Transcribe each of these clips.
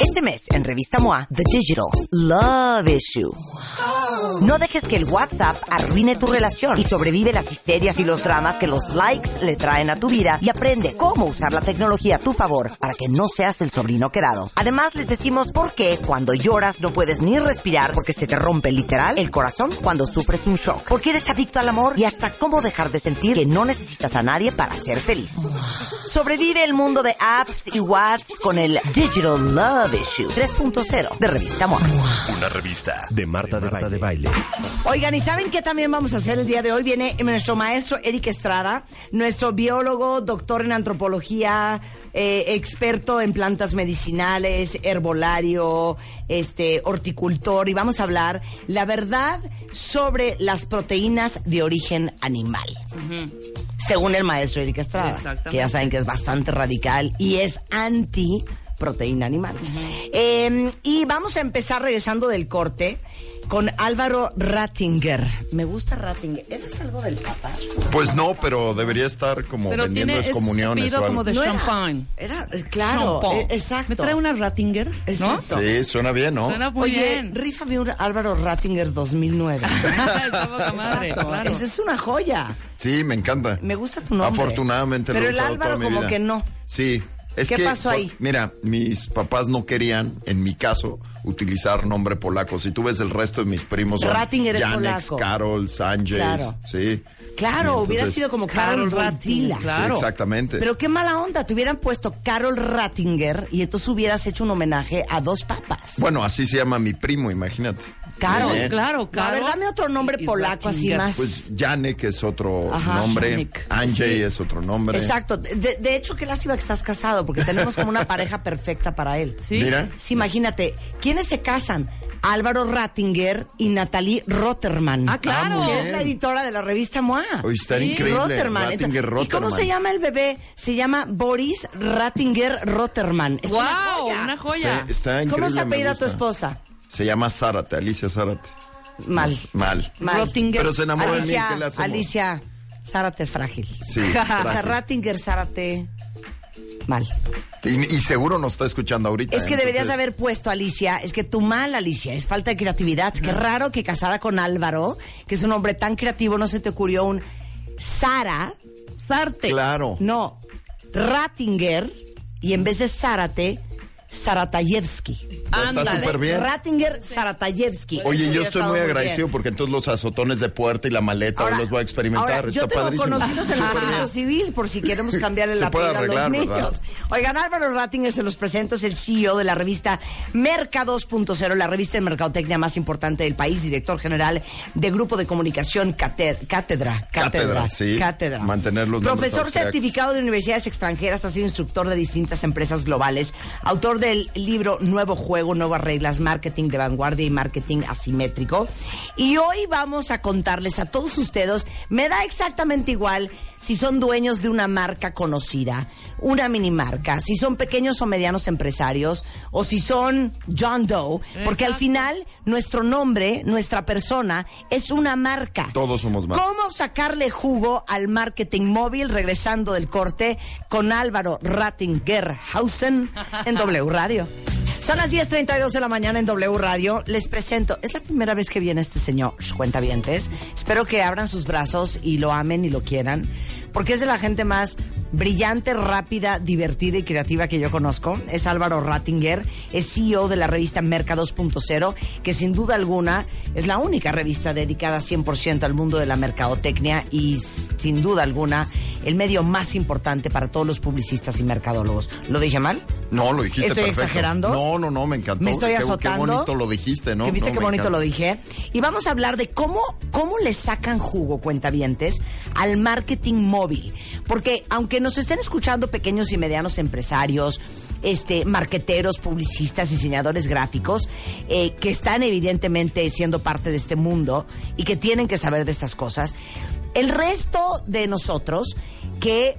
Este mes en Revista MOA, The Digital Love Issue. No dejes que el WhatsApp arruine tu relación y sobrevive las histerias y los dramas que los likes le traen a tu vida y aprende cómo usar la tecnología a tu favor para que no seas el sobrino quedado. Además, les decimos por qué cuando lloras no puedes ni respirar porque se te rompe literal el corazón cuando sufres un shock. Porque eres adicto al amor y hasta cómo dejar de sentir que no necesitas a nadie para ser feliz. Sobrevive el mundo de apps y WhatsApp con el Digital Love Issue 3.0 de Revista MOA. Una revista de Marta de Baile. Baile. Oigan, ¿y saben qué también vamos a hacer el día de hoy? Viene nuestro maestro Eric Estrada, nuestro biólogo, doctor en antropología, eh, experto en plantas medicinales, herbolario, este, horticultor, y vamos a hablar la verdad sobre las proteínas de origen animal. Según el maestro Eric Estrada, Exactamente. que ya saben que es bastante radical y es anti proteína animal. Eh, y vamos a empezar regresando del corte con Álvaro Rattinger. Me gusta Rattinger. ¿Eres algo del Papa? Pues no, pero debería estar como Pero vendiendo tiene excomuniones espíritu o algo. como de No era- champagne. Era, eh, claro, eh, exacto. Me trae una Rattinger, ¿no? Sí, suena bien, ¿no? Suena muy Oye, bien. rífame un Álvaro Rattinger 2009. Está poca madre, claro. Esa es una joya. Sí, me encanta. Me gusta tu nombre. Afortunadamente lo Pero he el Álvaro toda mi como vida. que no. Sí. Es ¿Qué que, pasó ahí? Mira, mis papás no querían, en mi caso, utilizar nombre polaco. Si tú ves el resto de mis primos, son Rattinger es Janex, polaco. Carol, Sánchez, Claro. sí. Claro, hubiera sido como Carol Carol. Rattinger, claro. Sí, exactamente. Pero qué mala onda, te hubieran puesto Carol Rattinger y entonces hubieras hecho un homenaje a dos papas. Bueno, así se llama mi primo, imagínate. Muy bien. Claro, A claro. ver, dame otro nombre Y- polaco así más. Pues Janek es otro Ajá. nombre, Janek. Anjay Sí. es otro nombre. Exacto. De, de hecho, qué lástima que estás casado, porque tenemos como una pareja perfecta para él. Sí. Mira, Sí, imagínate, ¿quiénes se casan? Álvaro Rattinger y Natalie Rotterman. Ah, claro. Ah, Que es la editora de la revista MOA. Hoy está Sí. increíble. Rotterman. Rattinger Entonces, ¿Y cómo Rotterman. se llama el bebé? Se llama Boris Rattinger Rotterman. Es una ¡Wow! joya. Una joya. Está, está increíble. ¿Cómo se apellida tu esposa? Se llama Zárate, Alicia Zárate. Mal. Mal. Mal. Rottinger. Pero se enamoró de mí, Alicia, ¿qué le hacemos? Alicia, Zárate frágil. Sí, O sea, frágil. Rattinger, Zárate. Mal. y, y seguro nos está escuchando ahorita. Es que ¿eh? deberías Entonces, haber puesto, Alicia, es que tu mal, Alicia, es falta de creatividad. Qué raro que casada con Álvaro, que es un hombre tan creativo, no se te ocurrió un Sara, Sarte. Claro. no, Rattinger, y en vez de Zárate, Saratayevsky. Está Ándale. súper bien. Rattinger, Saratayevsky. Oye, yo estoy muy bien. agradecido porque entonces los azotones de puerta y la maleta Ahora- hoy los voy a experimentar. ahora, yo tengo padrísimo. conocidos en el registro civil por si queremos cambiar el apellido a los niños. ¿verdad? Oigan, Álvaro Rattinger se los presento, es el CEO de la revista Merca 2.0, la revista de mercadotecnia más importante del país, director general de Grupo de Comunicación Cate- Cátedra. Cátedra, sí. Cátedra. Mantener los nombres Profesor certificado de universidades extranjeras, ha sido instructor de distintas empresas globales, autor del libro Nuevo Juego, Nuevas Reglas, Marketing de Vanguardia y Marketing Asimétrico. Y hoy vamos a contarles a todos ustedes, me da exactamente igual si son dueños de una marca conocida, una mini marca, si son pequeños o medianos empresarios, o si son John Doe, porque al final nuestro nombre, nuestra persona, es una marca. Todos somos marca. ¿Cómo sacarle jugo al marketing móvil regresando del corte con Álvaro Rattingerhausen en W Radio? Son las 10.32 de la mañana en W Radio. Les presento, es la primera vez que viene este señor, cuentavientes. Espero que abran sus brazos y lo amen y lo quieran, porque es de la gente más brillante, rápida, divertida y creativa que yo conozco. Es Álvaro Rattinger, es CEO de la revista Merca 2.0, que sin duda alguna es la única revista dedicada 100% al mundo de la mercadotecnia y sin duda alguna el medio más importante para todos los publicistas y mercadólogos. ¿Lo dije mal? No, lo dijiste ¿Estoy perfecto. exagerando? No, no, no, me encantó. Me estoy Qué- azotando. Qué bonito lo dijiste, ¿no? ¿Que ¿Viste No, qué bonito encanta. lo dije? Y vamos a hablar de cómo, cómo le sacan jugo, cuentavientes, al marketing móvil. Porque aunque nos estén escuchando pequeños y medianos empresarios, este, marqueteros, publicistas, diseñadores gráficos, eh, que están evidentemente siendo parte de este mundo y que tienen que saber de estas cosas, el resto de nosotros que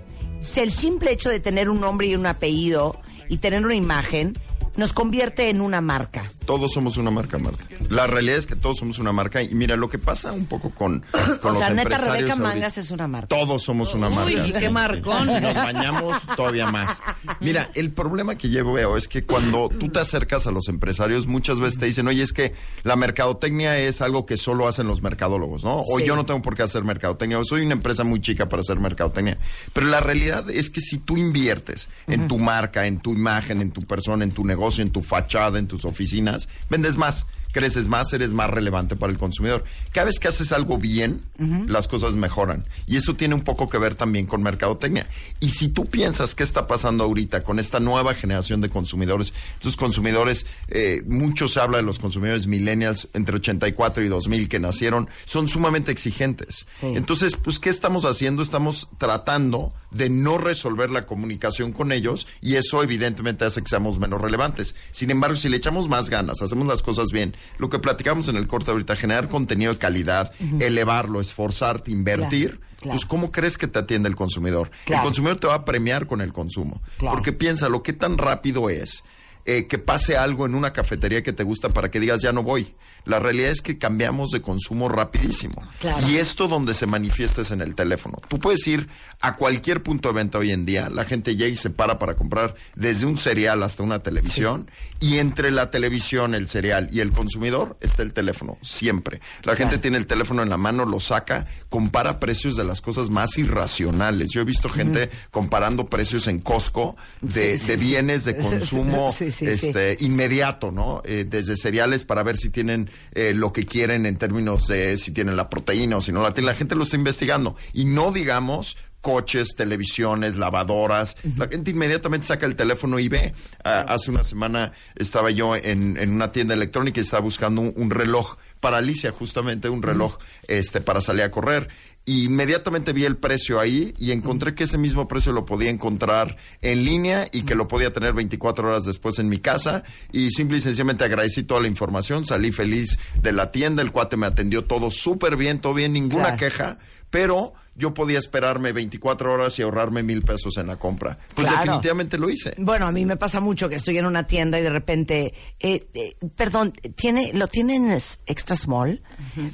el simple hecho de tener un nombre y un apellido y tener una imagen nos convierte en una marca. Todos somos una marca, Marta. La realidad es que todos somos una marca. Y mira, lo que pasa un poco con, con O los sea, neta, empresarios Rebeca ahorita- Mangas es una marca. Todos somos una marca. Uy, qué marcón. Si nos bañamos, todavía más. Mira, el problema que yo veo es que cuando tú te acercas a los empresarios, muchas veces te dicen, oye, es que la mercadotecnia es algo que solo hacen los mercadólogos, ¿no? O Sí. yo no tengo por qué hacer mercadotecnia, o soy una empresa muy chica para hacer mercadotecnia. Pero la realidad es que si tú inviertes en tu marca, en tu imagen, en tu persona, en tu negocio, en tu fachada, en tus oficinas, vendes más creces más, eres más relevante para el consumidor. Cada vez que haces algo bien, las cosas mejoran. Y eso tiene un poco que ver también con mercadotecnia. Y si tú piensas qué está pasando ahorita con esta nueva generación de consumidores, estos consumidores, eh, mucho se habla de los consumidores millennials entre 84 y 2000 que nacieron, son sumamente exigentes. Sí. Entonces, pues, ¿qué estamos haciendo? Estamos tratando de no resolver la comunicación con ellos y eso evidentemente hace que seamos menos relevantes. Sin embargo, si le echamos más ganas, hacemos las cosas bien, lo que platicamos en el corte ahorita, generar contenido de calidad, elevarlo, esforzarte, invertir, Claro, claro. pues ¿cómo crees que te atiende el consumidor? Claro. El consumidor te va a premiar con el consumo. Porque piénsalo, ¿qué tan rápido es? eh, que pase algo en una cafetería que te gusta para que digas ya no voy. La realidad es que cambiamos de consumo rapidísimo. Claro. Y esto donde se manifiesta es en el teléfono. Tú puedes ir a cualquier punto de venta hoy en día, la gente llega y se para para comprar desde un cereal hasta una televisión y entre la televisión, el cereal y el consumidor está el teléfono, siempre. La gente tiene el teléfono en la mano, lo saca, compara precios de las cosas más irracionales. Yo he visto gente comparando precios en Costco de, Sí, sí, de bienes de consumo este, inmediato, ¿no? Eh, desde cereales para ver si tienen eh, lo que quieren en términos de si tienen la proteína o si no la tienen. La gente lo está investigando. Y no digamos coches, televisiones, lavadoras. La gente inmediatamente saca el teléfono y ve. Ah, hace una semana estaba yo en, en una tienda electrónica y estaba buscando un, un reloj para Alicia, justamente un reloj este, para salir a correr. Y inmediatamente vi el precio ahí y encontré que ese mismo precio lo podía encontrar en línea y que lo podía tener 24 horas después en mi casa. Y simple y sencillamente agradecí toda la información, salí feliz de la tienda, el cuate me atendió todo súper bien, todo bien, ninguna Claro. queja, pero yo podía esperarme 24 horas y ahorrarme mil pesos en la compra. Pues Claro. definitivamente lo hice. Bueno, a mí me pasa mucho que estoy en una tienda y de repente, eh, eh, perdón, ¿tiene, ¿lo tienen extra small?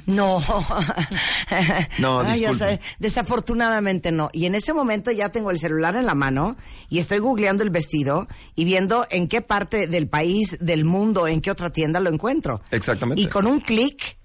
No. No, Ay, desafortunadamente no. Y en ese momento ya tengo el celular en la mano y estoy googleando el vestido y viendo en qué parte del país, del mundo, en qué otra tienda lo encuentro. Exactamente. Y con un clic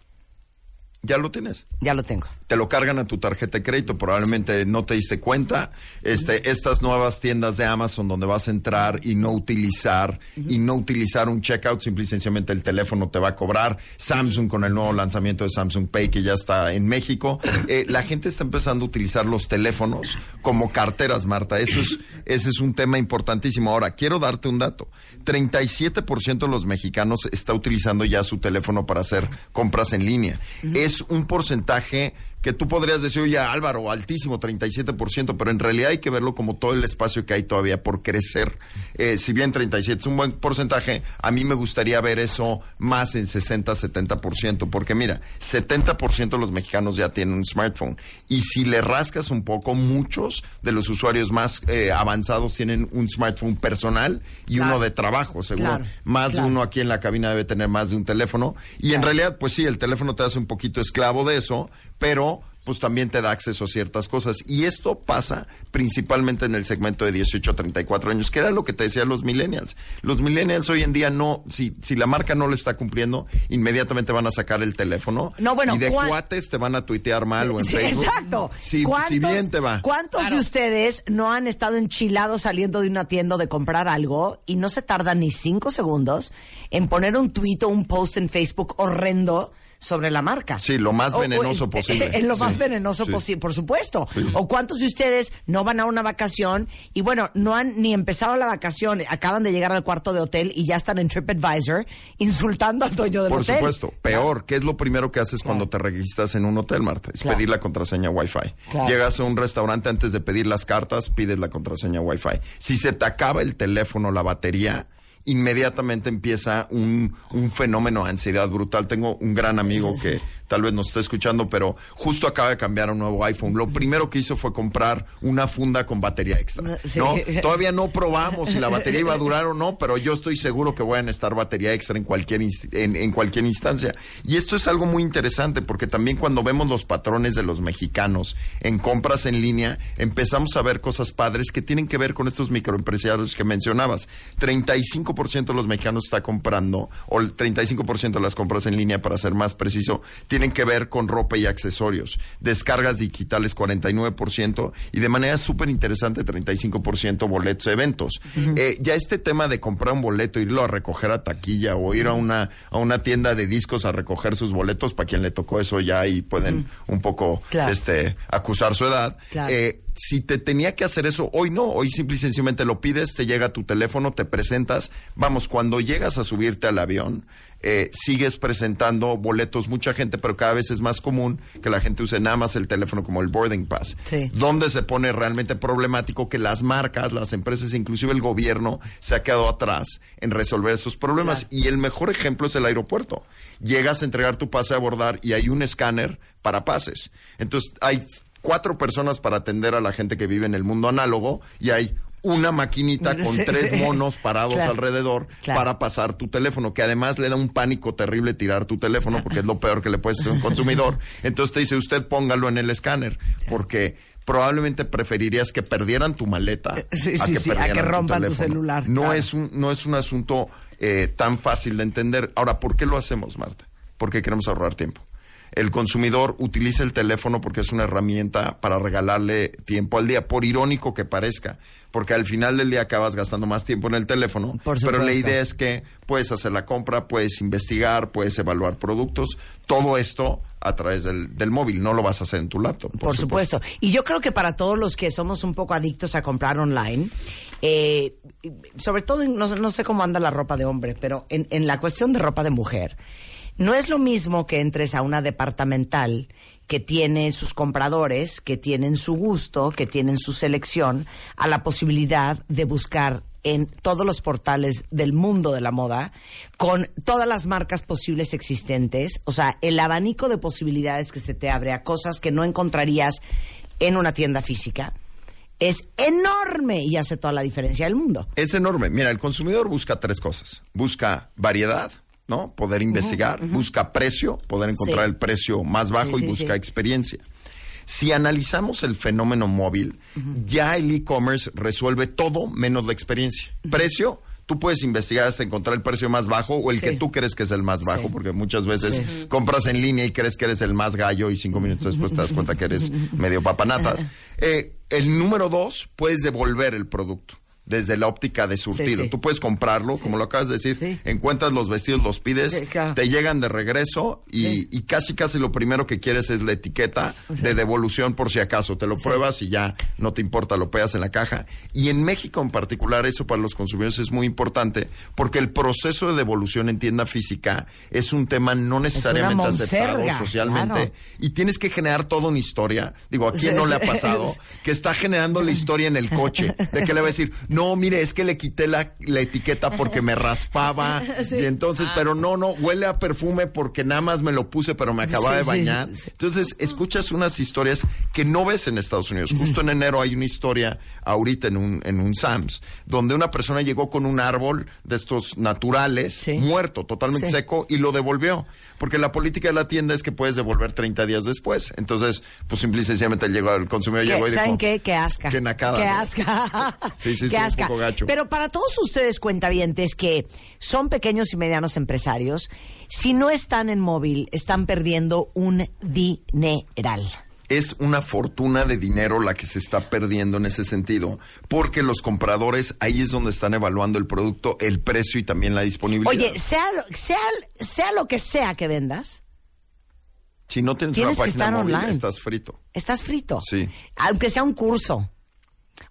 Ya lo tienes. ya lo tengo. Te lo cargan a tu tarjeta de crédito, probablemente no te diste cuenta. Este, estas nuevas tiendas de Amazon donde vas a entrar y no utilizar y no utilizar un checkout, simple y sencillamente el teléfono te va a cobrar. Samsung con el nuevo lanzamiento de Samsung Pay que ya está en México, Eh, la gente está empezando a utilizar los teléfonos como carteras, Marta. Eso es, ese es un tema importantísimo. Ahora quiero darte un dato: 37% de los mexicanos está utilizando ya su teléfono para hacer compras en línea. Es un porcentaje que tú podrías decir, oye, Álvaro, altísimo, 37%, pero en realidad hay que verlo como todo el espacio que hay todavía por crecer. Eh, si bien 37 es un buen porcentaje, a mí me gustaría ver eso más en 60, 70%, porque mira, 70% de los mexicanos ya tienen un smartphone. Y si le rascas un poco, muchos de los usuarios más eh, avanzados tienen un smartphone personal y Claro. uno de trabajo, seguro. Claro, Más claro. de uno aquí en la cabina debe tener más de un teléfono. Y en realidad, pues sí, el teléfono te hace un poquito esclavo de eso, pero pues también te da acceso a ciertas cosas. Y esto pasa principalmente en el segmento de 18 a 34 años, que era lo que te decía los millennials. Los millennials hoy en día no, si, si la marca no lo está cumpliendo, inmediatamente van a sacar el teléfono. No, bueno, y de ¿cuán- cuates te van a tuitear mal o en Sí, Facebook. exacto. Si, si ¿Cuántos- bien te va. ¿Cuántos de ustedes no han estado enchilados saliendo de una tienda de comprar algo y no se tardan ni cinco segundos en poner un tuit o un post en Facebook horrendo sobre la marca? Sí, lo más O- o- venenoso eh, posible. eh, lo Sí, más venenoso sí. posible, por supuesto. Sí. O cuántos de ustedes no van a una vacación y bueno, no han ni empezado la vacación, acaban de llegar al cuarto de hotel y ya están en TripAdvisor insultando al dueño del Por hotel. supuesto. Peor, ¿qué es lo primero que haces cuando te registras en un hotel, Marta? Es Claro. pedir la contraseña Wi-Fi. Claro. Llegas a un restaurante antes de pedir las cartas, pides la contraseña Wi-Fi. Si se te acaba el teléfono, la batería, inmediatamente empieza un, un fenómeno de ansiedad brutal. Tengo un gran amigo que tal vez nos está escuchando, pero justo acaba de cambiar un nuevo iPhone. Lo primero que hizo fue comprar una funda con batería extra. Sí. ¿no? Todavía no probamos si la batería iba a durar o no, pero yo estoy seguro que voy a necesitar batería extra en cualquier, en, en cualquier instancia. Y esto es algo muy interesante porque también cuando vemos los patrones de los mexicanos en compras en línea, empezamos a ver cosas padres que tienen que ver con estos microempresarios que mencionabas. 35% de los mexicanos está comprando, o el 35% de las compras en línea, para ser más preciso, tienen que ver con ropa y accesorios. Descargas digitales 49% y de manera súper interesante 35% boletos de eventos. Eh, ya este tema de comprar un boleto, irlo a recoger a taquilla o ir a una, a una tienda de discos a recoger sus boletos, para quien le tocó eso ya y pueden un poco Claro. este, acusar su edad. Claro. Eh, si te tenía que hacer eso, hoy no, hoy simple y sencillamente lo pides, te llega a tu teléfono, te presentas. Vamos, cuando llegas a subirte al avión, eh, sigues presentando boletos, mucha gente, pero cada vez es más común que la gente use nada más el teléfono como el boarding pass. Sí. Donde se pone realmente problemático que las marcas, las empresas, inclusive el gobierno, se ha quedado atrás en resolver esos problemas. Claro. Y el mejor ejemplo es el aeropuerto. Llegas a entregar tu pase a abordar y hay un escáner para pases. Entonces hay cuatro personas para atender a la gente que vive en el mundo análogo y hay una maquinita con Sí, tres sí. monos parados Claro. alrededor Claro. para pasar tu teléfono, que además le da un pánico terrible tirar tu teléfono porque es lo peor que le puedes hacer a un consumidor. Entonces te dice, usted póngalo en el escáner, porque probablemente preferirías que perdieran tu maleta Sí, a sí, que a que perdieran rompan tu teléfono. celular, No claro. es un, no es un asunto eh, tan fácil de entender. Ahora, ¿por qué lo hacemos, Marta? Porque queremos ahorrar tiempo. El consumidor utiliza el teléfono porque es una herramienta para regalarle tiempo al día, por irónico que parezca, porque al final del día acabas gastando más tiempo en el teléfono, Por pero la idea es que puedes hacer la compra, puedes investigar, puedes evaluar productos, todo esto a través del, del móvil, no lo vas a hacer en tu laptop. Por, supuesto. Y yo creo que para todos los que somos un poco adictos a comprar online, eh, sobre todo, no, sé- no sé cómo anda la ropa de hombre, pero en, en la cuestión de ropa de mujer, no es lo mismo que entres a una departamental que tiene sus compradores, que tienen su gusto, que tienen su selección, a la posibilidad de buscar en todos los portales del mundo de la moda, con todas las marcas posibles existentes, o sea, el abanico de posibilidades que se te abre a cosas que no encontrarías en una tienda física, es enorme y hace toda la diferencia del mundo. Es enorme. Mira, el consumidor busca tres cosas. Busca variedad, ¿no? Poder investigar. Busca precio, poder encontrar Sí. el precio más bajo Sí, y busca experiencia. Si analizamos el fenómeno móvil, ya el e-commerce resuelve todo menos la experiencia. Precio, tú puedes investigar hasta encontrar el precio más bajo o el Sí. que tú crees que es el más bajo, Sí. porque muchas veces Sí. compras en línea y crees que eres el más gallo y cinco minutos después te das cuenta que eres medio papanatas. Eh, el número dos, puedes devolver el producto desde la óptica de surtido. sí. Tú puedes comprarlo, como lo acabas de decir, encuentras los vestidos, los pides, te llegan de regreso y, y casi casi lo primero que quieres es la etiqueta de devolución por si acaso. Te lo pruebas y ya no te importa, lo pegas en la caja. Y en México en particular eso para los consumidores es muy importante porque el proceso de devolución en tienda física es un tema no necesariamente aceptado socialmente claro. y tienes que generar toda una historia. Digo, ¿a quién no le ha pasado que está generando la historia en el coche? De que le va a decir, no, mire, es que le quité la, la etiqueta porque me raspaba. Y entonces, pero no, no, huele a perfume porque nada más me lo puse, pero me acababa Sí, de bañar. sí. Entonces, escuchas unas historias que no ves en Estados Unidos. Justo en enero hay una historia ahorita en un, en un Sam's, donde una persona llegó con un árbol de estos naturales, muerto, totalmente seco, y lo devolvió. Porque la política de la tienda es que puedes devolver 30 días después. Entonces, pues simple y sencillamente llegó, el consumidor llegó y dijo... ¿Saben qué? Qué asca. Qué nacada, Qué ¿no? asca. Sí, sí, Qué Pero para todos ustedes cuentavientes que son pequeños y medianos empresarios, si no están en móvil, están perdiendo un dineral. es una fortuna de dinero la que se está perdiendo en ese sentido, porque los compradores ahí es donde están evaluando el producto, el precio y también la disponibilidad. Oye, sea lo, sea, sea lo que sea que vendas, si no tienes, tienes una que página estar móvil, online. estás frito. estás frito. Sí. Aunque sea un curso.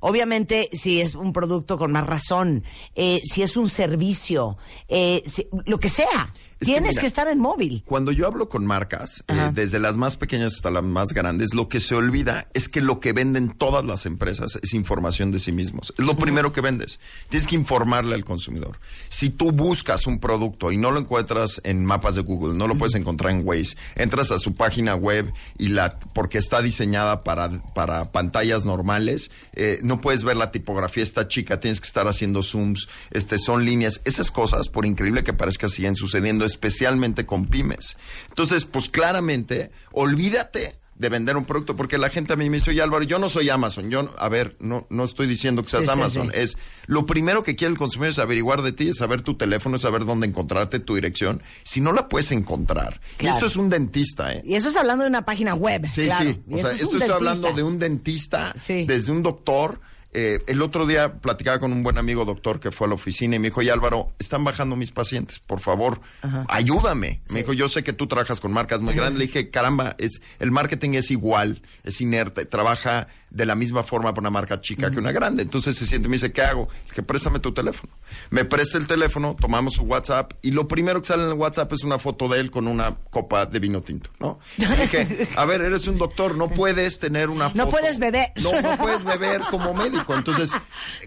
Obviamente, si es un producto con más razón, eh, si es un servicio, eh, si- lo que sea. Es Tienes mira, que estar en móvil. Cuando yo hablo con marcas, eh, desde las más pequeñas hasta las más grandes, lo que se olvida es que lo que venden todas las empresas es información de sí mismos. Es lo primero que vendes. Tienes que informarle al consumidor. Si tú buscas un producto y no lo encuentras en mapas de Google, no lo puedes encontrar en Waze, entras a su página web y la, porque está diseñada para, para pantallas normales, eh, no puedes ver la tipografía está chica, tienes que estar haciendo zooms, este, son líneas. Esas cosas, por increíble que parezca, siguen sucediendo, especialmente con pymes. Entonces, pues claramente, olvídate de vender un producto, porque la gente a mí me dice, oye Álvaro, yo no soy Amazon, yo, a ver, no, no estoy diciendo que seas Sí, Amazon, sí. es lo primero que quiere el consumidor es averiguar de ti, es saber tu teléfono, es saber dónde encontrarte, tu dirección, si no la puedes encontrar. Y esto es un dentista, ¿eh? Y eso es hablando de una página web. Sí, claro. sí. O sea, es esto estoy hablando de un dentista, desde un doctor. Eh, el otro día platicaba con un buen amigo doctor que fue a la oficina y me dijo, oye Álvaro, están bajando mis pacientes, por favor, ayúdame. Me dijo, yo sé que tú trabajas con marcas muy grandes. Le dije, caramba, es, el marketing es igual, es inerte, trabaja de la misma forma para una marca chica que una grande. Entonces se siente y me dice, ¿qué hago? Le dije, préstame tu teléfono. Me presta el teléfono, tomamos su WhatsApp y lo primero que sale en el WhatsApp es una foto de él con una copa de vino tinto, ¿no? Dije, a ver, eres un doctor, no puedes tener una foto. No puedes beber. No, no puedes beber como médico. Entonces,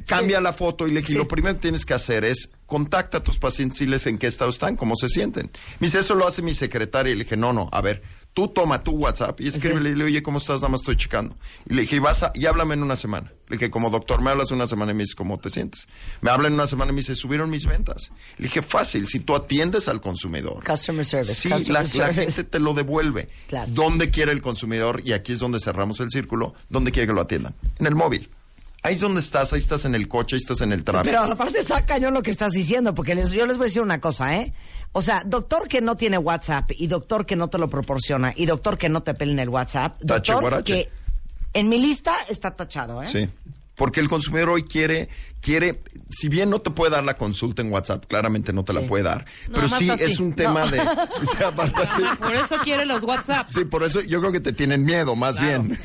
cambia la foto y le dije, y lo primero que tienes que hacer es contacta a tus pacientes y les en qué estado están, cómo se sienten. Me dice, eso lo hace mi secretaria. Y le dije, no, no, a ver, tú toma tu WhatsApp y escríbele y le oye, ¿cómo estás? Nada más estoy checando. Y le dije, y vas a, y háblame en una semana. Le dije, como doctor, me hablas una semana y me dices, ¿cómo te sientes? Me habla en una semana y me dice, subieron mis ventas. Le dije, fácil, si tú atiendes al consumidor. Customer service, Sí, customer la, la service. gente te lo devuelve. Claro. ¿Dónde quiere el consumidor? Y aquí es donde cerramos el círculo. ¿Dónde quiere que lo atiendan? En el móvil. Ahí es donde estás, ahí estás en el coche, ahí estás en el tráfico. Pero aparte está cañón lo que estás diciendo, porque les- yo les voy a decir una cosa, ¿eh? O sea, doctor que no tiene WhatsApp y doctor que no te lo proporciona y doctor que no te pela en el WhatsApp, Tache, doctor guarache. que en mi lista está tachado, ¿eh? Sí. Porque el consumidor hoy quiere, quiere, si bien no te puede dar la consulta en WhatsApp, claramente no te Sí. la puede dar, No, pero sí así. es un tema de, o sea, Por eso quiere los WhatsApp. sí, por eso yo creo que te tienen miedo, más Claro. bien.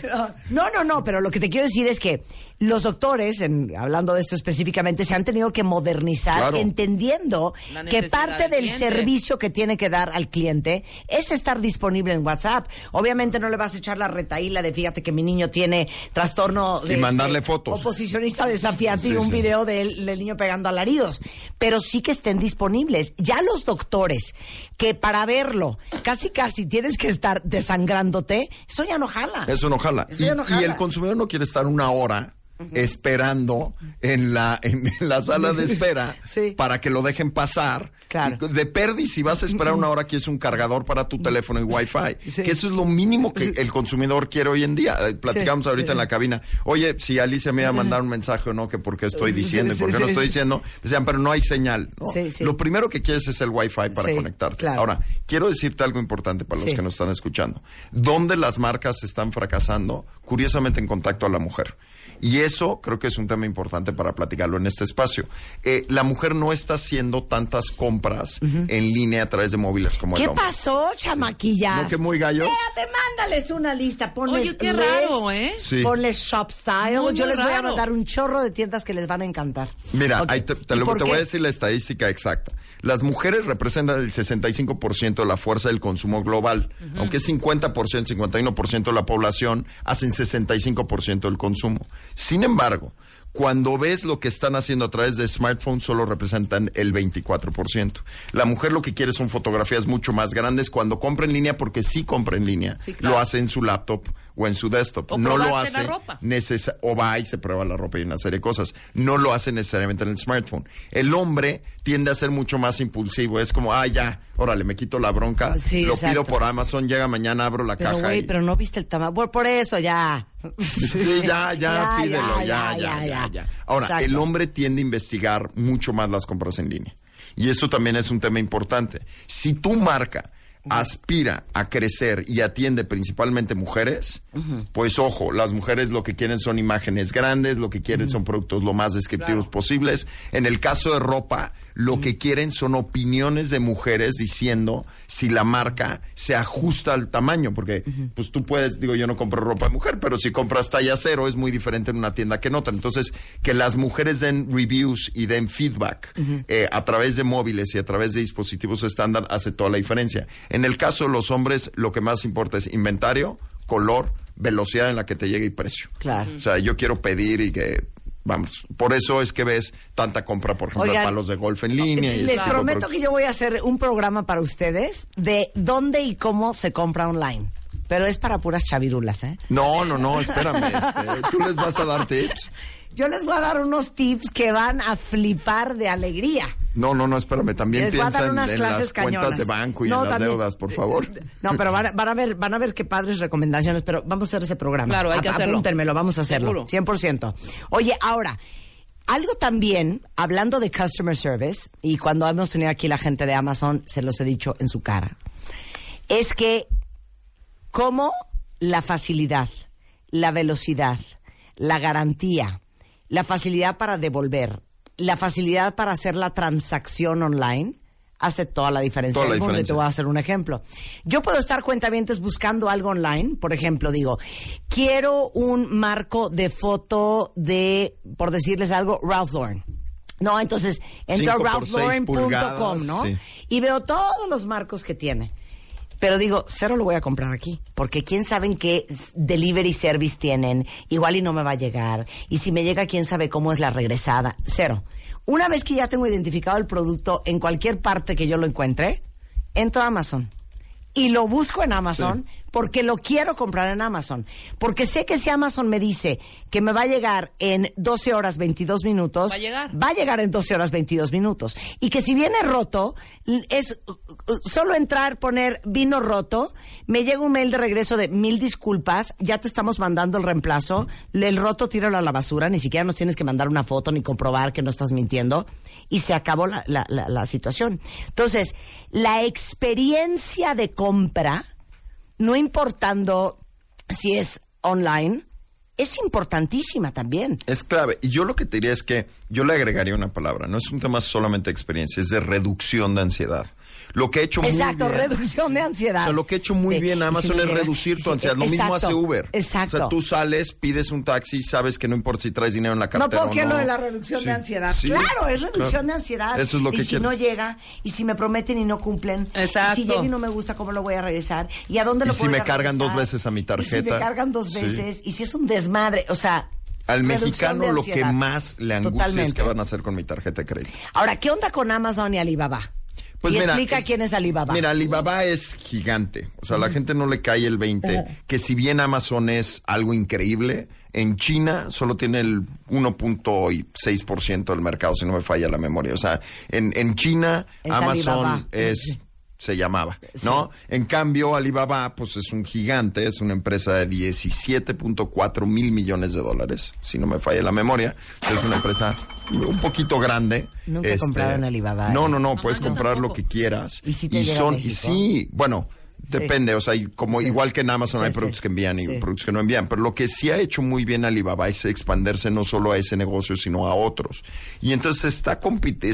No, no, no, pero lo que te quiero decir es que los doctores, en, hablando de esto específicamente, se han tenido que modernizar Claro. entendiendo que parte del servicio que tiene que dar al cliente es estar disponible en WhatsApp. Obviamente no le vas a echar la retaíla de fíjate que mi niño tiene trastorno de Y mandarle de fotos. oposicionista desafiante y un sí. video del, del niño pegando alaridos, pero sí que estén disponibles. Ya los doctores que para verlo casi casi tienes que estar desangrándote, eso ya no jala. Eso no jala. Eso Y, ya no y jala. el consumidor no quiere estar una hora esperando en la, en la sala de espera Sí. para que lo dejen pasar. Claro. De perdi, si vas a esperar una hora, quieres un cargador para tu teléfono y Wi-Fi. Sí. Que eso es lo mínimo que el consumidor quiere hoy en día. Eh, Platicamos Sí. ahorita en la cabina. Oye, si Alicia me iba a mandar un mensaje o no, que por qué estoy diciendo y por qué no estoy diciendo. Decían, pero no hay señal. ¿no? Lo primero que quieres es el Wi-Fi para conectarte. claro. Ahora, quiero decirte algo importante para los que nos están escuchando. ¿Dónde las marcas están fracasando? Curiosamente en contacto a la mujer. Y eso creo que es un tema importante para platicarlo en este espacio. Eh, la mujer no está haciendo tantas compras en línea a través de móviles como el ¿Qué hombre. pasó, chamaquillas? ¿No que muy gallos? Espérate, mándales una lista. Ponles Oye, qué list, raro, ¿eh? Sí. Ponles shop style. Muy, Yo muy les voy a mandar un chorro de tiendas que les van a encantar. Mira, Ok. ahí te, te ¿Y lo- por te voy qué? a decir la estadística exacta. Las mujeres representan el 65% de la fuerza del consumo global. Aunque es 50%, 51% de la población, hacen 65% del consumo. Sin embargo, cuando ves lo que están haciendo a través de smartphones, solo representan el 24%. La mujer lo que quiere son fotografías mucho más grandes cuando compra en línea, porque sí compra en línea, Sí, claro. lo hace en su laptop o en su desktop. O no lo probarte la hace ropa. o va y se prueba la ropa y una serie de cosas. No lo hace necesariamente en el smartphone. El hombre tiende a ser mucho más impulsivo. Es como, ah, ya, órale, me quito la bronca, Sí, lo exacto. pido por Amazon, llega mañana, abro la Pero, caja güey, y... pero no viste el tamaño. Por, por eso, ya. Sí, ya, ya, Ya, pídelo, ya, ya, ya, ya, ya, ya. ya. Ahora, Exacto. el hombre tiende a investigar mucho más las compras en línea. Y eso también es un tema importante. Si tu marca aspira a crecer y atiende principalmente mujeres, pues ojo, las mujeres lo que quieren son imágenes grandes, lo que quieren son productos lo más descriptivos posibles. En el caso de ropa, lo que quieren son opiniones de mujeres diciendo si la marca se ajusta al tamaño, porque pues tú puedes, digo, yo no compro ropa de mujer, pero si compras talla cero es muy diferente en una tienda que en otra. Entonces, que las mujeres den reviews y den feedback eh, a través de móviles y a través de dispositivos estándar hace toda la diferencia. En el caso de los hombres, lo que más importa es inventario, color, velocidad en la que te llegue y precio. Claro. O sea, yo quiero pedir y que Vamos, por eso es que ves tanta compra, por ejemplo, de Oigan, palos de golf en línea. y Les prometo que yo voy a hacer un programa para ustedes de dónde y cómo se compra online. Pero es para puras chavirulas, ¿eh? No, no, no, espérame. este, tú les vas a dar tips. Yo les voy a dar unos tips que van a flipar de alegría. No, no, no, espérame. También Les voy a piensa dar en, unas en clases las cuentas cañonas. de banco y No, en las también- deudas, por favor. No, pero van, a- van a ver, van a ver qué padres recomendaciones, pero vamos a hacer ese programa. Claro, hay que hacerlo. Apúntenmelo, vamos a hacerlo. Seguro. 100%. Oye, ahora, algo también, hablando de customer service, y cuando hemos tenido aquí la gente de Amazon, se los he dicho en su cara, es que cómo la facilidad, la velocidad, la garantía, la facilidad para devolver, la facilidad para hacer la transacción online hace toda la diferencia. Toda la del mundo. Y. Te voy a hacer un ejemplo. Yo puedo estar cuentavientes buscando algo online, por ejemplo, digo, quiero un marco de foto de, por decirles algo, Ralph Lauren. No, entonces entro a ralphlauren.com, ¿no? sí. Y veo todos los marcos que tiene. Pero digo, cero lo voy a comprar aquí, porque quién sabe qué delivery service tienen, igual y no me va a llegar, y si me llega, quién sabe cómo es la regresada, cero. Una vez que ya tengo identificado el producto en cualquier parte que yo lo encuentre, entro a Amazon. Y lo busco en Amazon porque lo quiero comprar en Amazon. Porque sé que si Amazon me dice que me va a llegar en 12 horas 22 minutos, Va a llegar. va a llegar en 12 horas 22 minutos. Y que si viene roto, es solo entrar, poner vino roto, me llega un mail de regreso de mil disculpas, ya te estamos mandando el reemplazo, el roto tíralo a la basura, ni siquiera nos tienes que mandar una foto ni comprobar que no estás mintiendo. Y se acabó la, la- la- la situación. Entonces, la experiencia de compra, no importando si es online, es importantísima también. Es clave. Y yo lo que te diría es que yo le agregaría una palabra. No es un tema solamente de experiencia, es de reducción de ansiedad. Lo que he hecho Exacto, muy bien. reducción de ansiedad. O sea, lo que he hecho muy De- bien y si Amazon me es reducir tu sí, ansiedad. Lo mismo hace Uber. Exacto. O sea, tú sales, pides un taxi, sabes que no importa si traes dinero en la no, cartera ¿por qué o no. lo de la reducción Sí, de ansiedad? sí, claro, es reducción claro. de ansiedad. Eso es lo y que si quieres. no llega, y si me prometen y no cumplen, Exacto. y si llega y no me gusta, ¿cómo lo voy a regresar? ¿Y a dónde Y lo si puedo me cargan dos veces a mi Y si tarjeta. me cargan dos Sí. veces, y si es un desmadre, o sea... Al mexicano lo que más le angustia es que van a hacer con mi tarjeta de crédito. Ahora, ¿qué onda con Amazon y Alibaba? Pues y mira, explica eh, quién es Alibaba. Mira, Alibaba es gigante. O sea, la gente no le cae el 20. Que si bien Amazon es algo increíble, en China solo tiene el 1.6% del mercado, si no me falla la memoria. O sea, en, en China Es Amazon Alibaba. es se llamaba, ¿no? En cambio, Alibaba, pues es un gigante, es una empresa de 17.4 mil millones de dólares, si no me falla la memoria. Es una empresa un poquito grande. este, Nunca he comprado en Alibaba, No, ¿eh? no, no, puedes yo comprar lo que quieras. ¿Y si te llega a son, y sí, bueno, depende, o sea, como Sí. igual que en Amazon Sí, hay productos que envían y productos que no envían, pero lo que sí ha hecho muy bien Alibaba es expandirse no solo a ese negocio, sino a otros. Y entonces se está,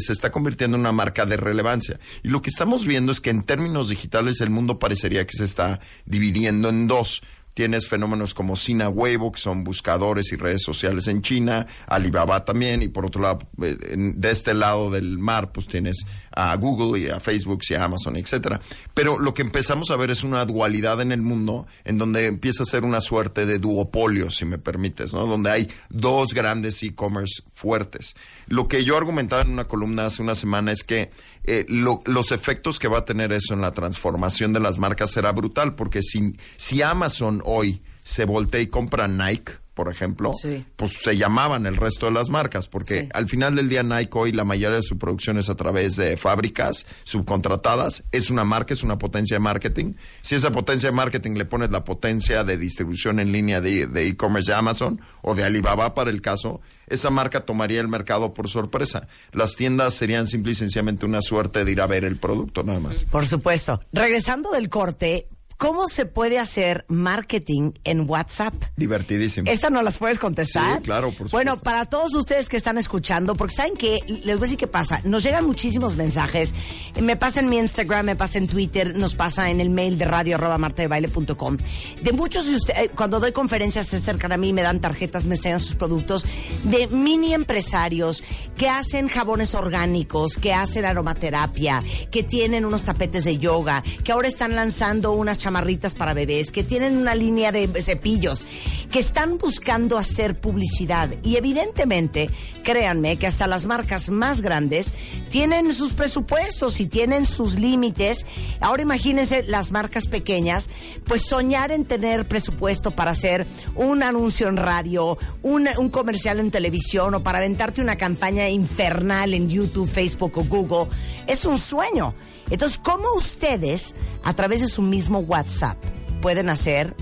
se está convirtiendo en una marca de relevancia. Y lo que estamos viendo es que en términos digitales el mundo parecería que se está dividiendo en dos. Tienes fenómenos como Sina Weibo, que son buscadores y redes sociales en China, Alibaba también, y por otro lado, eh, de este lado del mar, pues tienes a Google y a Facebook y a Amazon, etcétera. Pero lo que empezamos a ver es una dualidad en el mundo, en donde empieza a ser una suerte de duopolio, si me permites, ¿no? Donde hay dos grandes e-commerce fuertes. Lo que yo argumentaba en una columna hace una semana es que eh, lo- los efectos que va a tener eso en la transformación de las marcas será brutal, porque si, si Amazon hoy se voltea y compra Nike, por ejemplo, Sí. pues se llamaban el resto de las marcas, porque Sí. al final del día Nike hoy la mayoría de su producción es a través de fábricas subcontratadas, es una marca, es una potencia de marketing. Si esa potencia de marketing le pones la potencia de distribución en línea de de e-commerce de Amazon o de Alibaba para el caso, esa marca tomaría el mercado por sorpresa. Las tiendas serían simple y sencillamente una suerte de ir a ver el producto nada más. Por supuesto. Regresando del corte, ¿cómo se puede hacer marketing en WhatsApp? Divertidísimo. ¿Esta no las puedes contestar? Sí, claro, por supuesto. Bueno, para todos ustedes que están escuchando, porque ¿saben qué? Les voy a decir qué pasa. Nos llegan muchísimos mensajes. Me pasa en mi Instagram, me pasa en Twitter, nos pasa en el mail de radio arroba martadebaile.com. De muchos de ustedes, cuando doy conferencias se acercan a mí, me dan tarjetas, me enseñan sus productos, de mini empresarios que hacen jabones orgánicos, que hacen aromaterapia, que tienen unos tapetes de yoga, que ahora están lanzando unas chamarritas para bebés, que tienen una línea de cepillos, que están buscando hacer publicidad. Y evidentemente, créanme que hasta las marcas más grandes tienen sus presupuestos y tienen sus límites. Ahora imagínense las marcas pequeñas, pues soñar en tener presupuesto para hacer un anuncio en radio, un, un comercial en televisión o para aventarte una campaña infernal en YouTube, Facebook o Google, es un sueño. Entonces, ¿cómo ustedes, a través de su mismo WhatsApp, pueden hacer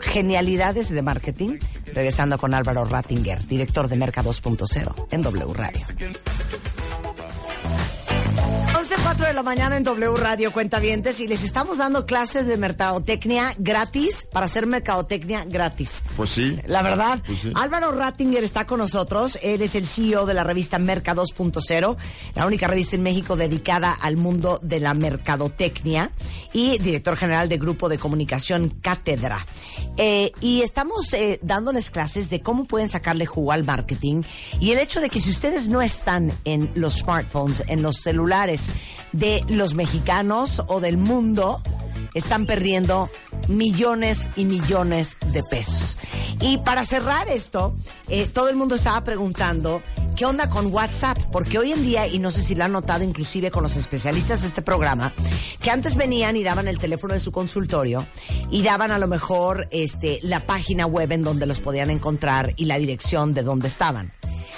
genialidades de marketing? Regresando con Álvaro Rattinger, director de Merca 2.0 en W Radio. 11.04 de la mañana en W Radio Cuentavientes y les estamos dando clases de mercadotecnia gratis para hacer mercadotecnia gratis. Pues sí. La verdad, Pues sí. Álvaro Rattinger está con nosotros. Él es el CEO de la revista Merca 2.0, la única revista en México dedicada al mundo de la mercadotecnia y director general de Grupo de Comunicación Cátedra. Eh, y estamos eh, dándoles clases de cómo pueden sacarle jugo al marketing y el hecho de que si ustedes no están en los smartphones, en los celulares de los mexicanos o del mundo, están perdiendo millones y millones de pesos. Y para cerrar esto, eh, todo el mundo estaba preguntando, ¿qué onda con WhatsApp? Porque hoy en día, y no sé si lo han notado inclusive con los especialistas de este programa, que antes venían y daban el teléfono de su consultorio y daban a lo mejor este, la página web en donde los podían encontrar y la dirección de donde estaban.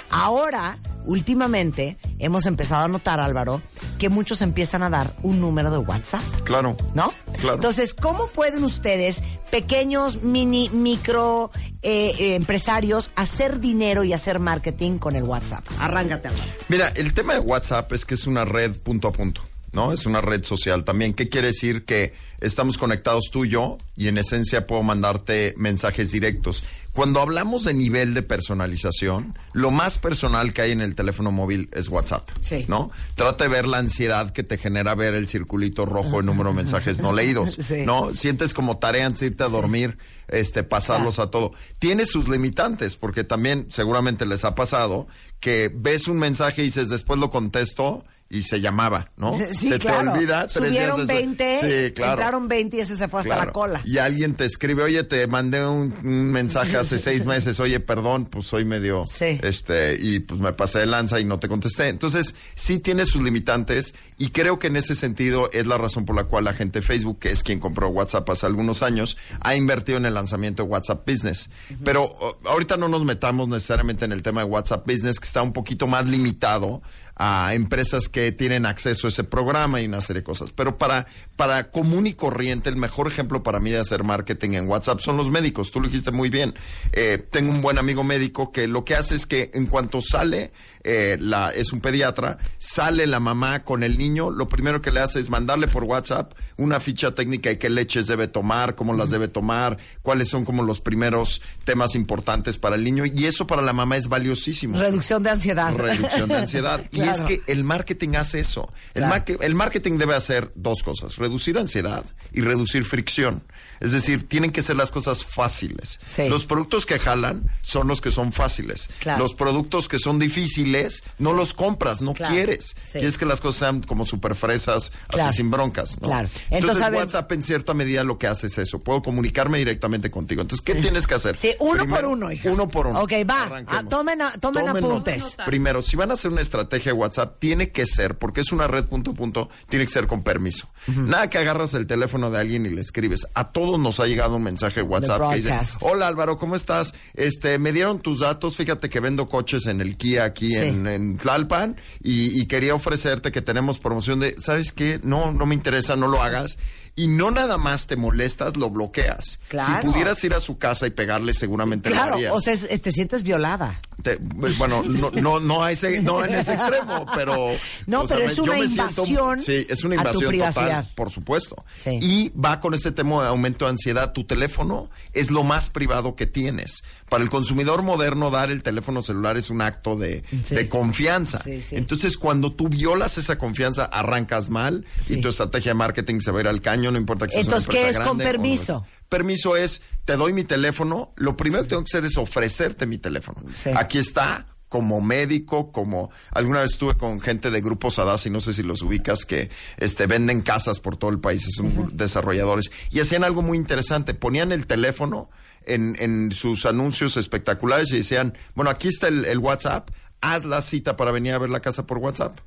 Ahora, últimamente, hemos empezado a notar, Álvaro, que muchos empiezan a dar un número de WhatsApp. Claro. ¿no? Claro. Entonces, ¿cómo pueden ustedes, pequeños, mini, micro eh, eh, empresarios, hacer dinero y hacer marketing con el WhatsApp? Arráncate, Álvaro. Mira, el tema de WhatsApp es que es una red punto a punto, ¿no? Es una red social también. ¿Qué quiere decir? Que estamos conectados tú y yo y en esencia puedo mandarte mensajes directos. Cuando hablamos de nivel de personalización, lo más personal que hay en el teléfono móvil es WhatsApp, Sí. ¿no? Trata de ver la ansiedad que te genera ver el circulito rojo, el número de mensajes no leídos, Sí. ¿no? Sientes como tarea antes de irte a dormir, este, pasarlos a todo. Tiene sus limitantes, porque también seguramente les ha pasado que ves un mensaje y dices, después lo contesto y se llamaba, ¿no? Sí, se claro. te olvida. tres días Subieron después. 20, Sí, claro. entraron 20 y ese se fue hasta Claro. la cola. Y alguien te escribe, oye, te mandé un, un mensaje hace seis meses, oye, perdón, pues soy medio, Sí. este, y pues me pasé de lanza y no te contesté. Entonces, sí tiene sus limitantes y creo que en ese sentido es la razón por la cual la gente de Facebook, que es quien compró WhatsApp hace algunos años, ha invertido en el lanzamiento de WhatsApp Business. Pero o- ahorita no nos metamos necesariamente en el tema de WhatsApp Business, que está un poquito más limitado a empresas que tienen acceso a ese programa y una serie de cosas. Pero para, para común y corriente, el mejor ejemplo para mí de hacer marketing en WhatsApp son los médicos. Tú lo dijiste muy bien. Eh, tengo un buen amigo médico que lo que hace es que en cuanto sale, eh, la, es un pediatra, sale la mamá con el niño, lo primero que le hace es mandarle por WhatsApp una ficha técnica de qué leches debe tomar, cómo las debe tomar, cuáles son como los primeros temas importantes para el niño. Y eso para la mamá es valiosísimo. Reducción de ansiedad. Reducción de ansiedad. Y es que el marketing hace eso. El, Claro. el marketing debe hacer dos cosas, reducir ansiedad y reducir fricción. Es decir, tienen que ser las cosas fáciles. Sí. Los productos que jalan son los que son fáciles. Claro. Los productos que son difíciles no los compras, no Claro, quieres. sí. Quieres que las cosas sean como super fresas, Claro. así sin broncas, ¿no? Claro. Entonces, Entonces, WhatsApp en cierta medida lo que hace es eso. Puedo comunicarme directamente contigo. Entonces, ¿qué tienes que hacer? Sí, uno Primero, por uno, hija. Uno por uno. Ok, va. Ah, tomen a- tomen apuntes. nota. Primero, si van a hacer una estrategia de WhatsApp, tiene que ser, porque es una red punto a punto, tiene que ser con permiso. Nada que agarras el teléfono de alguien y le escribes. A todos nos ha llegado un mensaje de WhatsApp que dice, hola Álvaro, ¿cómo estás? Este, me dieron tus datos, fíjate que vendo coches en el Kia aquí Sí. en, en Tlalpan y, y quería ofrecerte que tenemos promoción de, ¿sabes qué? No, no me interesa, no lo hagas. Y no nada más te molestas, lo bloqueas. Claro. Si pudieras ir a su casa y pegarle, seguramente lo Claro, harías. o sea, es- te sientes violada. Te- bueno, no, no, no, a ese, no en ese extremo, pero... No, sea, pero es una siento- invasión sí, es una a tu invasión privacidad. total, por supuesto. Sí. Y va con este tema de aumento de ansiedad. Tu teléfono es lo más privado que tienes. Para el consumidor moderno, dar el teléfono celular es un acto de, Sí. de confianza. Sí, sí. Entonces, cuando tú violas esa confianza, arrancas mal y tu estrategia de marketing se va a ir al caño, no importa que seas una Entonces, ¿qué es con no. permiso? Permiso es, te doy mi teléfono, lo primero que tengo que hacer es ofrecerte mi teléfono. Sí. Aquí está, como médico, como alguna vez estuve con gente de grupos Adas y no sé si los ubicas que este venden casas por todo el país, son desarrolladores y hacían algo muy interesante, ponían el teléfono en, en sus anuncios espectaculares y decían, bueno, aquí está el, el WhatsApp, haz la cita para venir a ver la casa por WhatsApp.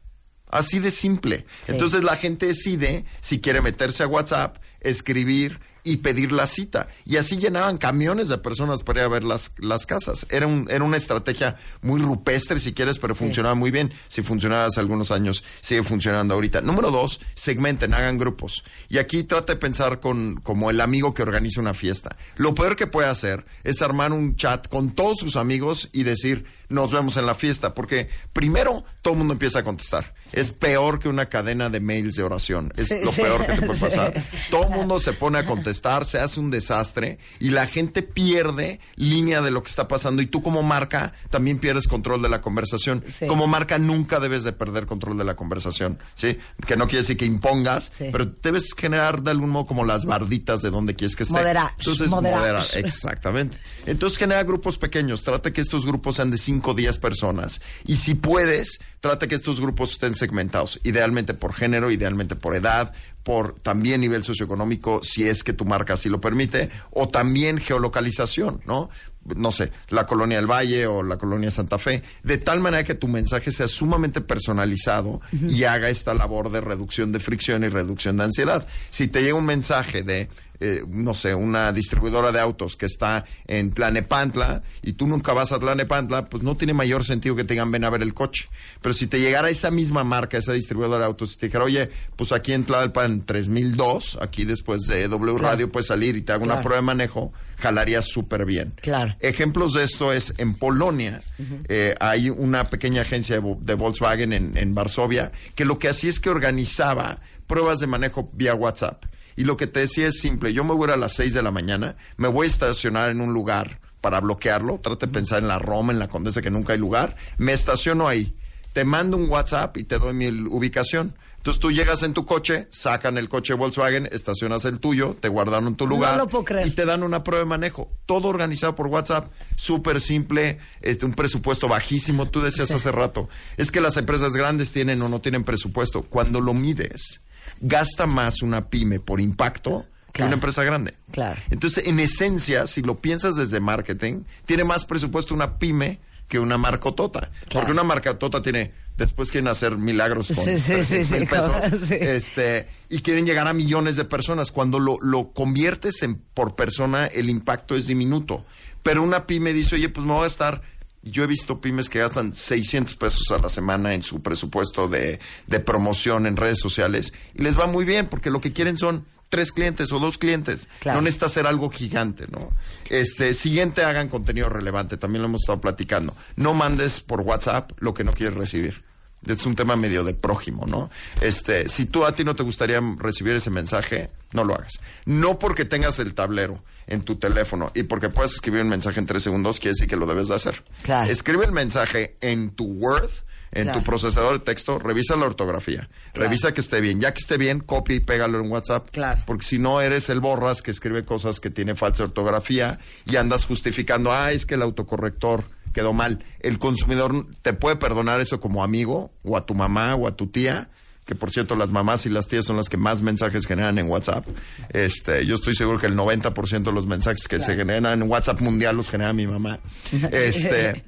Así de simple. Sí. Entonces la gente decide si quiere meterse a WhatsApp, escribir y pedir la cita. Y así llenaban camiones de personas para ir a ver las, las casas. Era, un, era una estrategia muy rupestre, si quieres, pero funcionaba muy bien. Si funcionaba hace algunos años, sigue funcionando ahorita. Número dos, segmenten, hagan grupos. Y aquí trate de pensar con, como el amigo que organiza una fiesta. Lo peor que puede hacer es armar un chat con todos sus amigos y decir, nos vemos en la fiesta, porque primero todo el mundo empieza a contestar. Es peor que una cadena de mails de oración. Es Sí, lo peor que te puede pasar. Todo el mundo se pone a contestar, se hace un desastre y la gente pierde línea de lo que está pasando y tú como marca también pierdes control de la conversación. Sí. Como marca nunca debes de perder control de la conversación, ¿sí? Que no quiere decir que impongas, Sí. pero debes generar de algún modo como las barditas de donde quieres que esté. Moderar, Entonces, moderar. moderar, exactamente. Entonces genera grupos pequeños, trata que estos grupos sean de 5 o 10 personas y si puedes, trata que estos grupos estén segmentados, idealmente por género, idealmente por edad, por también nivel socioeconómico, si es que tu marca así lo permite, o también geolocalización, ¿no? No sé, la colonia del Valle o la colonia Santa Fe, de tal manera que tu mensaje sea sumamente personalizado y haga esta labor de reducción de fricción y reducción de ansiedad. Si te llega un mensaje de eh, no sé, una distribuidora de autos que está en Tlanepantla y tú nunca vas a Tlanepantla, pues no tiene mayor sentido que te digan ven a ver el coche. Pero si te llegara esa misma marca, esa distribuidora de autos, y te dijera, oye, pues aquí en Tlalpan 3002, aquí después de W Radio puedes salir y te hago una prueba de manejo, jalaría súper bien. Claro. Ejemplos de esto es en Polonia, eh, hay una pequeña agencia de, Vo- de Volkswagen en, en Varsovia que lo que hacía es que organizaba pruebas de manejo vía WhatsApp. Y lo que te decía es simple, yo me voy a ir a las 6 de la mañana, me voy a estacionar en un lugar para bloquearlo, trate de pensar en la Roma, en la Condesa, que nunca hay lugar, me estaciono ahí, te mando un WhatsApp y te doy mi ubicación. Entonces tú llegas en tu coche, sacan el coche Volkswagen, estacionas el tuyo, te guardaron tu No lugar lo puedo creer. y te dan una prueba de manejo. Todo organizado por WhatsApp, súper simple, este, un presupuesto bajísimo. Tú decías hace rato, es que las empresas grandes tienen o no tienen presupuesto. Cuando lo mides, gasta más una pyme por impacto que Claro. una empresa grande. Claro. Entonces, en esencia, si lo piensas desde marketing, tiene más presupuesto una pyme que una marcotota. Porque una marcotota tiene, después quieren hacer milagros con Sí, sí, 300 sí, mil pesos, este, y quieren llegar a millones de personas. Cuando lo, lo conviertes en por persona, el impacto es diminuto. Pero una pyme dice, oye, pues me voy a estar... Yo he visto pymes que gastan 600 pesos a la semana en su presupuesto de, de promoción en redes sociales y les va muy bien porque lo que quieren son tres clientes o dos clientes. Claro. No necesita hacer algo gigante, ¿no? Este, siguiente, hagan contenido relevante. También lo hemos estado platicando. No mandes por WhatsApp lo que no quieres recibir. Es un tema medio de prójimo, ¿no? Este, si tú a ti no te gustaría recibir ese mensaje, no lo hagas. No porque tengas el tablero en tu teléfono y porque puedas escribir un mensaje en tres segundos, quiere decir que lo debes de hacer. Claro. Escribe el mensaje en tu Word, en Claro. tu procesador de texto, revisa la ortografía, Claro. revisa que esté bien. Ya que esté bien, copia y pégalo en WhatsApp. Claro. Porque si no eres el borras que escribe cosas que tiene falsa ortografía y andas justificando, ah, es que el autocorrector quedó mal. El consumidor te puede perdonar eso como amigo, o a tu mamá, o a tu tía, que por cierto las mamás y las tías son las que más mensajes generan en WhatsApp. Este, yo estoy seguro que el 90% de los mensajes que se generan en WhatsApp mundial los genera mi mamá. Este,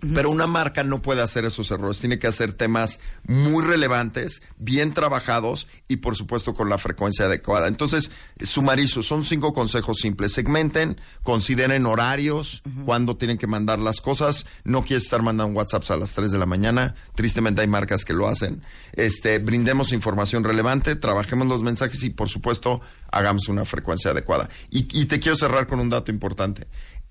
pero una marca no puede hacer esos errores, tiene que hacer temas muy relevantes, bien trabajados y por supuesto con la frecuencia adecuada. Entonces, sumarizo, son cinco consejos simples. Segmenten, consideren horarios, cuándo tienen que mandar las cosas. No quieres estar mandando WhatsApps a las 3 de la mañana. Tristemente hay marcas que lo hacen. Este, brindemos información relevante, trabajemos los mensajes y por supuesto hagamos una frecuencia adecuada. Y, y te quiero cerrar con un dato importante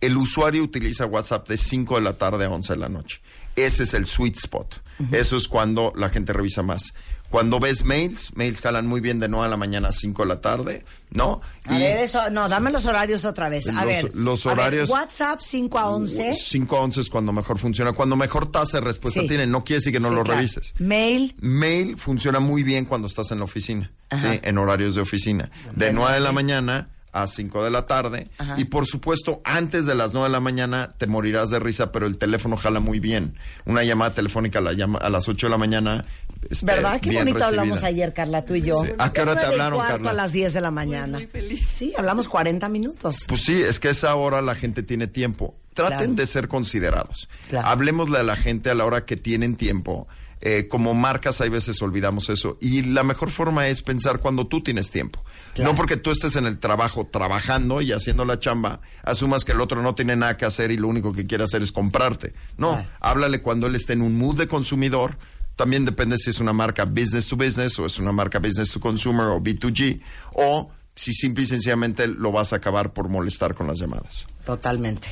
el usuario utiliza WhatsApp de 5 de la tarde a 11 de la noche. Ese es el sweet spot. Eso es cuando la gente revisa más. Cuando ves mails, mails calan muy bien de 9 a la mañana a 5 de la tarde, ¿no? A ver, eso, no, dame los horarios otra vez. A Los- ver, los a ver, horarios- WhatsApp 5 a 11. 5 a 11 es cuando mejor funciona. Cuando mejor tasa de respuesta Sí. tiene, no quiere decir que no Sí, lo claro. revises. Mail. Mail funciona muy bien cuando estás en la oficina, Ajá. ¿sí? En horarios de oficina. De 9 de la mañana a 5 de la tarde. Ajá. Y por supuesto, antes de las 9 de la mañana te morirás de risa, pero el teléfono jala muy bien. Una llamada telefónica a, la llama- a las 8 de la mañana. este, ¿Verdad? Qué bien bonito recibida. hablamos ayer, Carla, tú y yo. Sí. ¿A qué hora te hablaron, Carla? a las 10 de la mañana. Muy feliz. Sí, hablamos 40 minutos. Pues sí, es que a esa hora la gente tiene tiempo. Traten Claro. de ser considerados. Claro. Hablemosle a la gente a la hora que tienen tiempo. Eh, como marcas hay veces olvidamos eso. Y la mejor forma es pensar cuando tú tienes tiempo. Claro. No porque tú estés en el trabajo trabajando y haciendo la chamba, asumas que el otro no tiene nada que hacer y lo único que quiere hacer es comprarte. No, Claro. háblale cuando él esté en un mood de consumidor. También depende si es una marca business to business o es una marca business to consumer o B2G o si simple y sencillamente lo vas a acabar por molestar con las llamadas. Totalmente.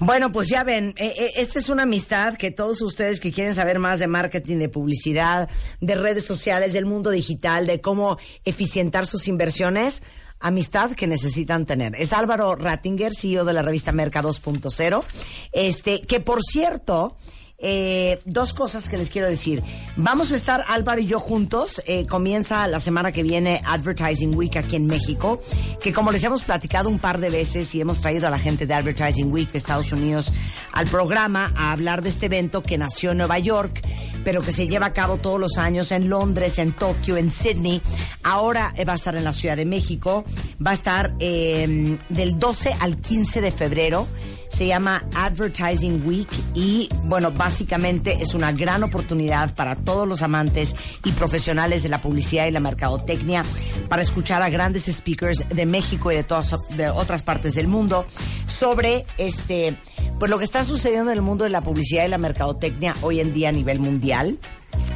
Bueno, pues ya ven, eh, eh, esta es una amistad que todos ustedes que quieren saber más de marketing, de publicidad, de redes sociales, del mundo digital, de cómo eficientar sus inversiones, amistad que necesitan tener. Es Álvaro Rattinger, CEO de la revista Merca 2.0, este, que por cierto, eh, dos cosas que les quiero decir. Vamos a estar Álvaro y yo juntos. eh, comienza la semana que viene Advertising Week aquí en México, que como les hemos platicado un par de veces y hemos traído a la gente de Advertising Week de Estados Unidos al programa a hablar de este evento que nació en Nueva York, pero que se lleva a cabo todos los años en Londres, en Tokio, en Sydney. Ahora eh, va a estar en la Ciudad de México. Va a estar eh, del 12 al 15 de febrero se llama Advertising Week y bueno, básicamente es una gran oportunidad para todos los amantes y profesionales de la publicidad y la mercadotecnia para escuchar a grandes speakers de México y de todas de otras partes del mundo sobre este pues lo que está sucediendo en el mundo de la publicidad y la mercadotecnia hoy en día a nivel mundial.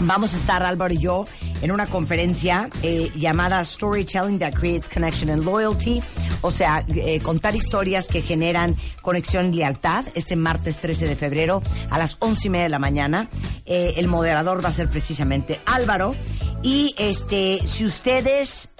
Vamos a estar Álvaro y yo en una conferencia eh, llamada Storytelling that Creates Connection and Loyalty, o sea, eh, contar historias que generan conexión y lealtad, este martes 13 de febrero a las once y media de la mañana. Eh, el moderador va a ser precisamente Álvaro. Y este, si ustedes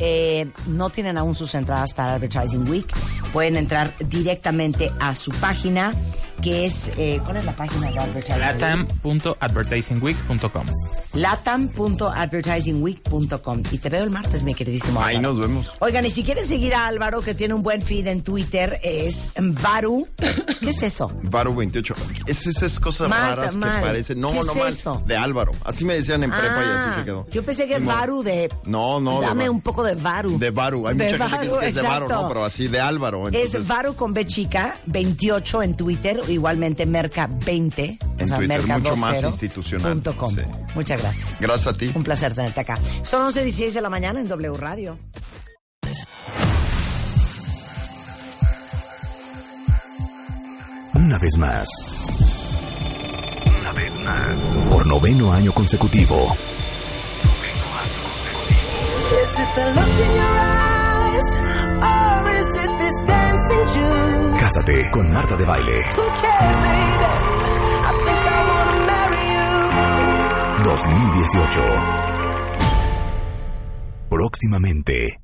no tienen aún sus entradas para Advertising Week, pueden entrar directamente a su página, que es, ¿cuál es la página de Advertising Week? latam.advertisingweek.com. latam.advertisingweek.com. Y te veo el martes, mi queridísimo Ahí nos vemos. Oigan, y si quieren seguir a Álvaro, que tiene un buen feed en Twitter, es Varu. ¿Qué es eso? Varo 28. Es esas cosas raras mal. que parecen. No, ¿Qué no es mal. eso? De Álvaro. Así me decían en prepa y así Ah, se quedó. Yo pensé que modo. Varu de. No, no. Dame un poco de Varu. De Varu. Hay De mucha gente que dice que es de exacto. ¿no? Pero así de Álvaro. Entonces, Es Varu con B chica, 28 en Twitter, igualmente Merca 20. En o sea, Twitter, Merca mucho más 20 institucional, punto com. sí. Muchas gracias. Gracias a ti. Un placer tenerte acá. Son 11.16 de la mañana en W Radio. Una vez más. Una vez más. Por noveno año consecutivo. Is it the look in your eyes? Or is it this dancing June? Cásate con Marta de Baile. Who cares, baby? 2018. Próximamente.